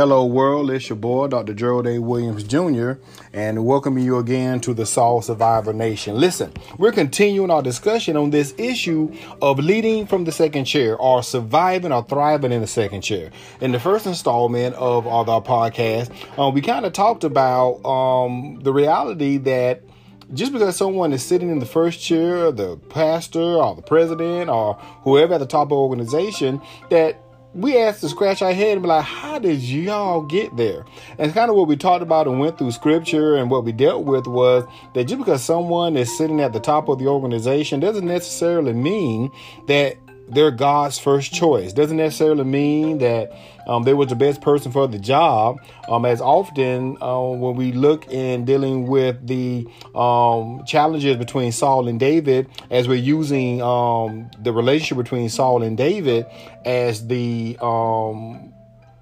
Hello, world. It's your boy, Dr. Gerald A. Williams Jr., and welcoming you again to the Saul Survivor Nation. Listen, we're continuing our discussion on this issue of leading from the second chair or surviving or thriving in the second chair. In the first installment of, our podcast, um, we kind of talked about um, the reality that just because someone is sitting in the first chair, the pastor or the president or whoever at the top of the organization, that we asked to scratch our head and be like, how did y'all get there? And it's kind of what we talked about and went through scripture and what we dealt with was that just because someone is sitting at the top of the organization doesn't necessarily mean that they're God's first choice. Doesn't necessarily mean that um, they was the best person for the job. Um, as often uh, when we look in dealing with the um, challenges between Saul and David, as we're using um, the relationship between Saul and David as the um,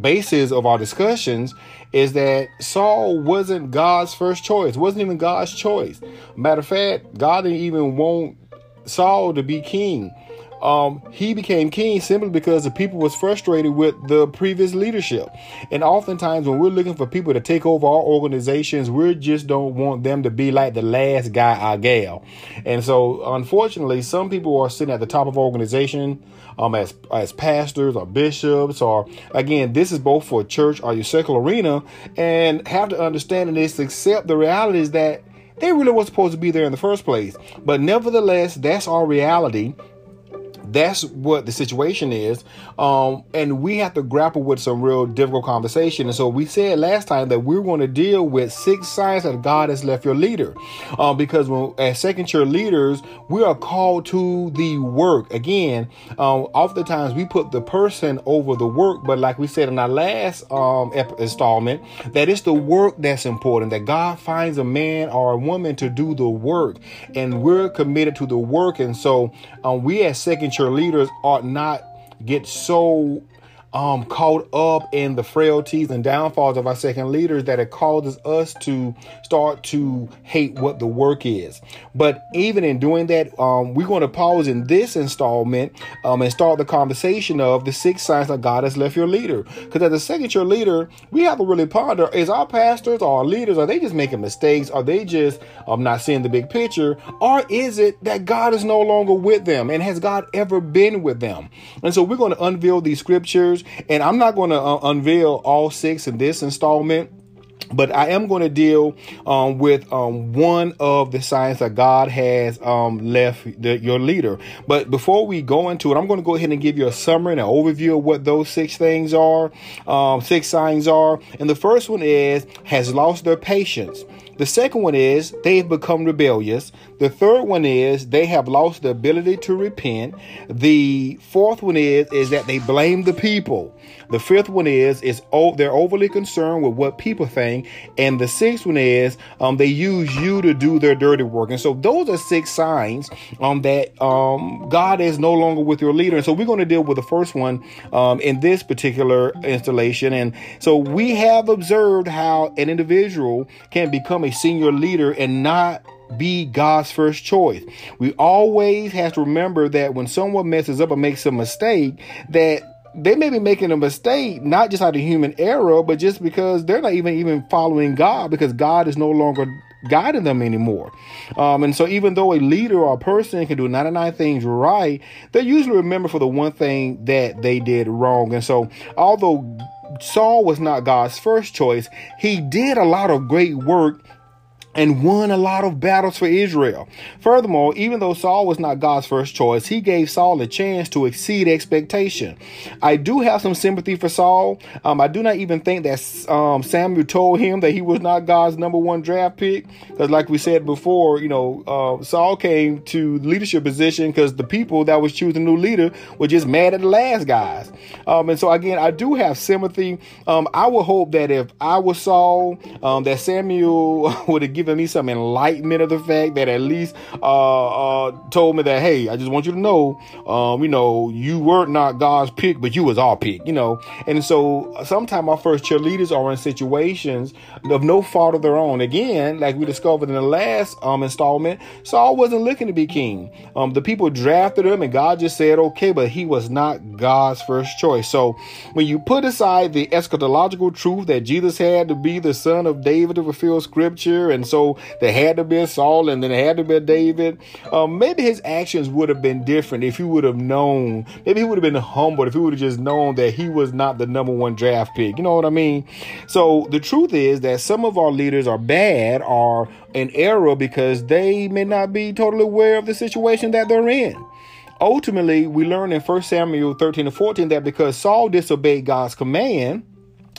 basis of our discussions, is that Saul wasn't God's first choice. wasn't even God's choice. Matter of fact, God didn't even want Saul to be king um, he became king simply because the people was frustrated with the previous leadership. And oftentimes when we're looking for people to take over our organizations, we just don't want them to be like the last guy or gal. And so unfortunately, some people are sitting at the top of organization um, as as pastors or bishops or again, this is both for church or your secular arena, and have to understand and this accept the reality is that they really were supposed to be there in the first place. But nevertheless, that's our reality that's what the situation is. Um, and we have to grapple with some real difficult conversation. And so we said last time that we're going to deal with six signs that God has left your leader. Um, because when, as second chair leaders, we are called to the work. Again, um, oftentimes we put the person over the work, but like we said in our last um, installment, that it's the work that's important, that God finds a man or a woman to do the work. And we're committed to the work. And so um, we as second chair leaders ought not get so um, caught up in the frailties and downfalls of our second leaders that it causes us to start to hate what the work is. But even in doing that, um, we're going to pause in this installment um, and start the conversation of the six signs that God has left your leader. Because as a second chair leader, we have to really ponder: is our pastors or our leaders are they just making mistakes? Are they just um, not seeing the big picture, or is it that God is no longer with them? And has God ever been with them? And so we're going to unveil these scriptures and I'm not going to uh, unveil all six in this installment but I am going to deal um, with um, one of the signs that God has um, left the, your leader. But before we go into it, I'm going to go ahead and give you a summary and an overview of what those six things are, um, six signs are. And the first one is has lost their patience. The second one is they've become rebellious. The third one is they have lost the ability to repent. The fourth one is is that they blame the people. The fifth one is is they're overly concerned with what people think, and the sixth one is um, they use you to do their dirty work. And so those are six signs um, that um, God is no longer with your leader. And so we're going to deal with the first one um, in this particular installation. And so we have observed how an individual can become a senior leader and not be God's first choice. We always have to remember that when someone messes up or makes a mistake, that they may be making a mistake not just out of human error, but just because they're not even even following God because God is no longer guiding them anymore. Um, and so even though a leader or a person can do 99 things right, they're usually remember for the one thing that they did wrong. And so although Saul was not God's first choice, he did a lot of great work and won a lot of battles for Israel. Furthermore, even though Saul was not God's first choice, he gave Saul a chance to exceed expectation. I do have some sympathy for Saul. Um, I do not even think that um, Samuel told him that he was not God's number one draft pick. Because, like we said before, you know, uh, Saul came to leadership position because the people that was choosing new leader were just mad at the last guys. Um, and so, again, I do have sympathy. Um, I would hope that if I was Saul, um, that Samuel would have given me some enlightenment of the fact that at least uh, uh, told me that, hey, I just want you to know, um, you know, you were not God's pick, but you was our pick, you know. And so sometimes our first chair leaders are in situations of no fault of their own. Again, like we discovered in the last um, installment, Saul wasn't looking to be king. Um, the people drafted him, and God just said, okay, but he was not God's first choice. So when you put aside the eschatological truth that Jesus had to be the son of David to fulfill scripture, and so there had to be a Saul and then there had to be a David, um, maybe his actions would have been different if he would have known. Maybe he would have been humbled if he would have just known that he was not the number one draft pick. You know what I mean? So the truth is that some of our leaders are bad or in error because they may not be totally aware of the situation that they're in ultimately, we learn in 1 Samuel 13 and 14 that because Saul disobeyed God's command,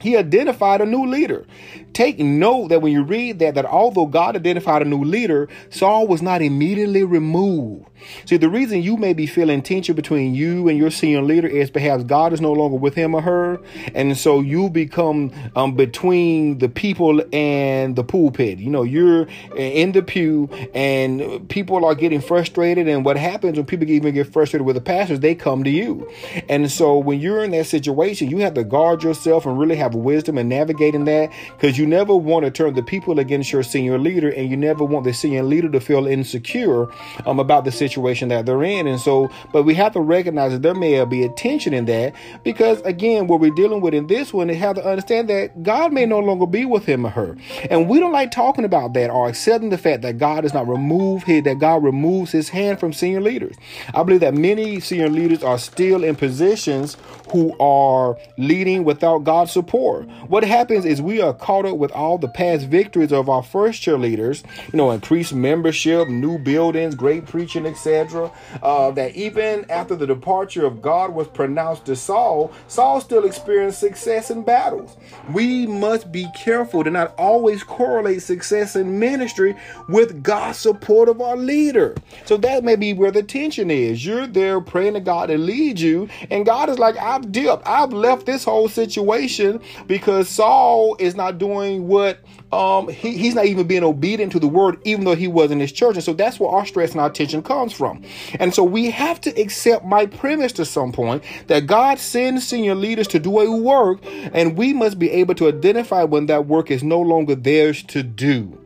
he identified a new leader. Take note that when you read that, that although God identified a new leader, Saul was not immediately removed. See, the reason you may be feeling tension between you and your senior leader is perhaps God is no longer with him or her. And so you become um, between the people and the pulpit. You know, you're in the pew and people are getting frustrated. And what happens when people even get frustrated with the pastors, they come to you. And so when you're in that situation, you have to guard yourself and really have wisdom in navigating that because you never want to turn the people against your senior leader and you never want the senior leader to feel insecure um, about the situation situation that they're in. And so, but we have to recognize that there may be a tension in that because, again, what we're dealing with in this one, they have to understand that God may no longer be with him or her. And we don't like talking about that or accepting the fact that God does not remove his, that God removes his hand from senior leaders. I believe that many senior leaders are still in positions who are leading without God's support. What happens is we are caught up with all the past victories of our first chair leaders, you know, increased membership, new buildings, great preaching, etc. Uh, that even after the departure of God was pronounced to Saul, Saul still experienced success in battles. We must be careful to not always correlate success in ministry with God's support of our leader. So that may be where the tension is. You're there praying to God to lead you, and God is like, I've dipped. I've left this whole situation because Saul is not doing what um he, he's not even being obedient to the word, even though he was in his church. And so that's where our stress and our tension comes from. And so we have to accept my premise to some point that God sends senior leaders to do a work, and we must be able to identify when that work is no longer theirs to do.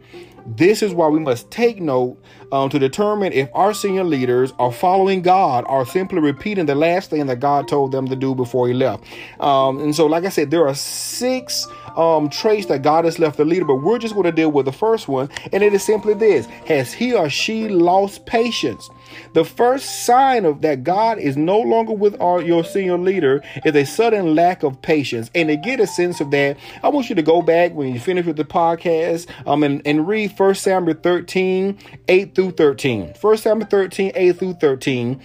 This is why we must take note um, to determine if our senior leaders are following God or simply repeating the last thing that God told them to do before He left. Um, and so, like I said, there are six um, traits that God has left the leader, but we're just going to deal with the first one, and it is simply this: Has he or she lost patience? The first sign of that God is no longer with our, your senior leader is a sudden lack of patience. And to get a sense of that, I want you to go back when you finish with the podcast um, and, and read 1 Samuel 13, 8 through 13. 1 Samuel 13, 8 through 13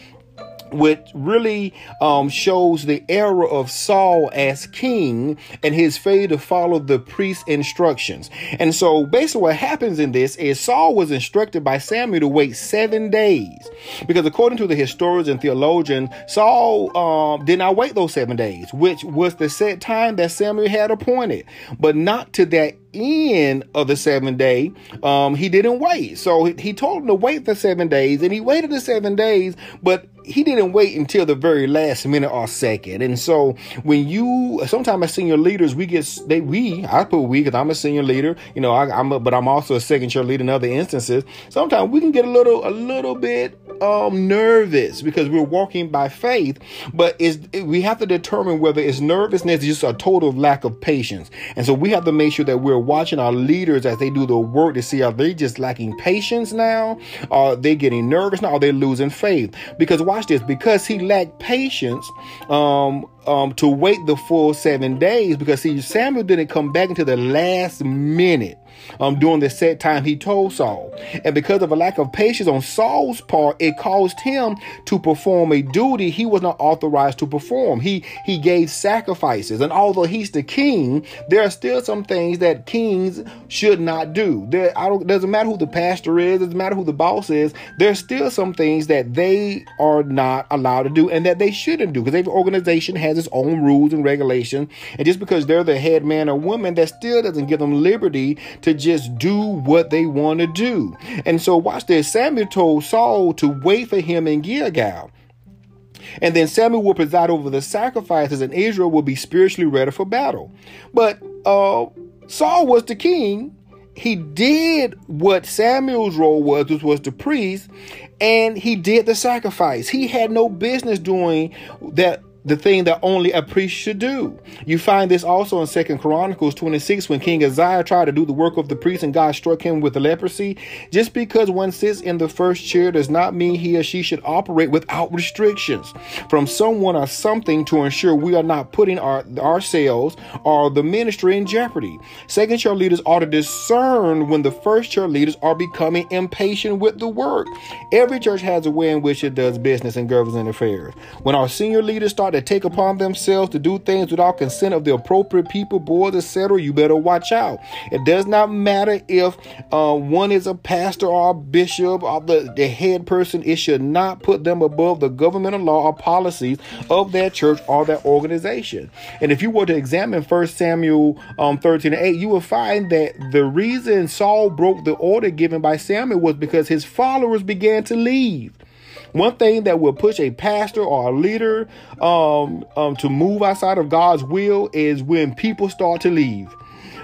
which really um, shows the error of Saul as king and his failure to follow the priest's instructions. And so basically what happens in this is Saul was instructed by Samuel to wait seven days because according to the historians and theologians, Saul um, did not wait those seven days, which was the set time that Samuel had appointed, but not to that end of the seven day, um, he didn't wait. So he, he told him to wait for seven days, and he waited the seven days, but he didn't wait until the very last minute or second. And so when you sometimes as senior leaders, we get they we I put we because I'm a senior leader, you know, I, am a, but I'm also a second chair leader in other instances. Sometimes we can get a little a little bit um nervous because we're walking by faith, but is we have to determine whether it's nervousness just a total lack of patience. And so we have to make sure that we're watching our leaders as they do the work to see are they just lacking patience now? Are they getting nervous now? Are they losing faith? Because watch this, because he lacked patience, um, um, to wait the full seven days because see Samuel didn't come back until the last minute um, during the set time he told Saul. And because of a lack of patience on Saul's part, it caused him to perform a duty he was not authorized to perform. He he gave sacrifices. And although he's the king, there are still some things that kings should not do. There I don't doesn't matter who the pastor is, doesn't matter who the boss is, there's still some things that they are not allowed to do and that they shouldn't do because every organization has its own rules and regulations. And just because they're the head man or woman, that still doesn't give them liberty to just do what they want to do. And so watch this. Samuel told Saul to wait for him in Gilgal. And then Samuel will preside over the sacrifices, and Israel will be spiritually ready for battle. But uh, Saul was the king. He did what Samuel's role was, which was the priest, and he did the sacrifice. He had no business doing that the thing that only a priest should do. You find this also in Second Chronicles 26 when King Uzziah tried to do the work of the priest and God struck him with leprosy. Just because one sits in the first chair does not mean he or she should operate without restrictions from someone or something to ensure we are not putting our, ourselves or the ministry in jeopardy. Second chair leaders ought to discern when the first chair leaders are becoming impatient with the work. Every church has a way in which it does business and governs and affairs. When our senior leaders start to take upon themselves to do things without consent of the appropriate people, boards, etc., you better watch out. It does not matter if uh, one is a pastor or a bishop or the, the head person, it should not put them above the governmental law or policies of that church or that organization. And if you were to examine 1 Samuel um, 13 and 8, you will find that the reason Saul broke the order given by Samuel was because his followers began to leave. One thing that will push a pastor or a leader um, um, to move outside of God's will is when people start to leave.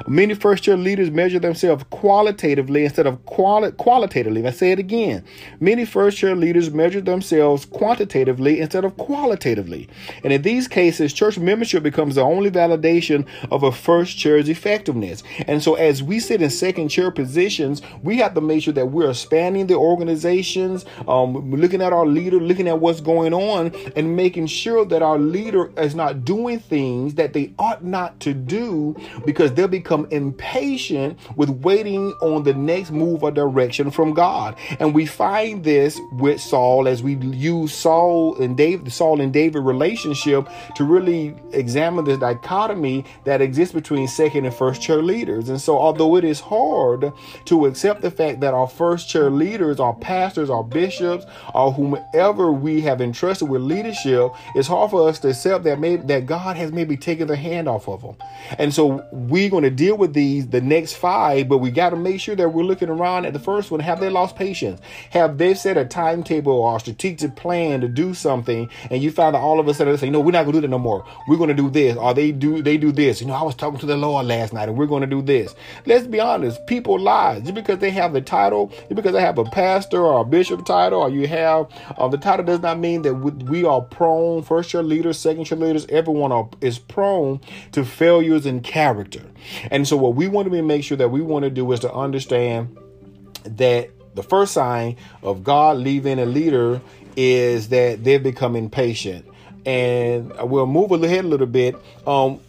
Many first year leaders measure themselves qualitatively instead of quali- qualitatively. I say it again. Many first year leaders measure themselves quantitatively instead of qualitatively. And in these cases, church membership becomes the only validation of a first chair's effectiveness. And so as we sit in second chair positions, we have to make sure that we're spanning the organizations, um, looking at our leader, looking at what's going on, and making sure that our leader is not doing things that they ought not to do because they'll become become impatient with waiting on the next move or direction from God. And we find this with Saul as we use Saul and David, the Saul and David relationship to really examine this dichotomy that exists between second and first chair leaders. And so, although it is hard to accept the fact that our first chair leaders, our pastors, our bishops, or whomever we have entrusted with leadership, it's hard for us to accept that maybe that God has maybe taken the hand off of them. And so we're going to deal with these the next five, but we got to make sure that we're looking around at the first one. Have they lost patience? Have they set a timetable or a strategic plan to do something? And you find that all of a sudden they say, no, we're not going to do that no more. We're going to do this. Or they do they do this. You know, I was talking to the Lord last night and we're going to do this. Let's be honest. People lie just because they have the title, just because they have a pastor or a bishop title, or you have uh, the title does not mean that we are prone. First year leaders, second year leaders, everyone are, is prone to failures in character. And so what we want to make sure that we want to do is to understand that the first sign of God leaving a leader is that they're becoming patient. And we'll move ahead a little bit. Um,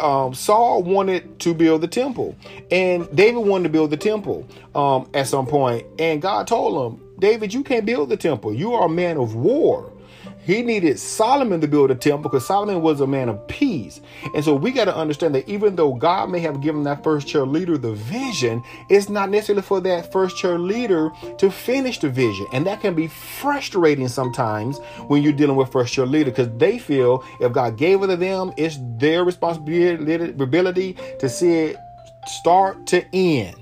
um, Saul wanted to build the temple, and David wanted to build the temple um, at some point. And God told him, David, you can't build the temple. You are a man of war. He needed Solomon to build a temple because Solomon was a man of peace. And so we got to understand that even though God may have given that first chair leader the vision, it's not necessarily for that first chair leader to finish the vision. And that can be frustrating sometimes when you're dealing with first chair leader because they feel if God gave it to them, it's their responsibility to see it start to end.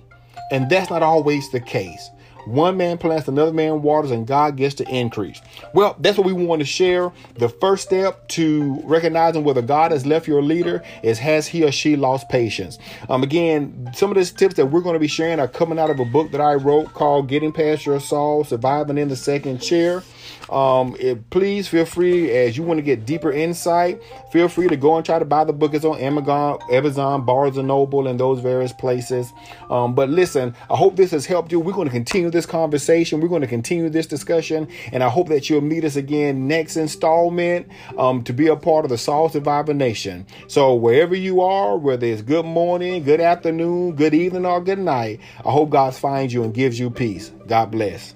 And that's not always the case. One man plants, another man waters, and God gets to increase. Well, that's what we want to share. The first step to recognizing whether God has left your leader is has he or she lost patience. Um, again, some of these tips that we're going to be sharing are coming out of a book that I wrote called Getting Past Your Saul, Surviving in the Second Chair. Um, it, please feel free as you want to get deeper insight. Feel free to go and try to buy the book. It's on Amazon, Amazon, Barnes and Noble, and those various places. Um, but listen, I hope this has helped you. We're going to continue this conversation. We're going to continue this discussion, and I hope that you'll meet us again next installment um, to be a part of the Saul Survivor Nation. So wherever you are, whether it's good morning, good afternoon, good evening, or good night, I hope God finds you and gives you peace. God bless.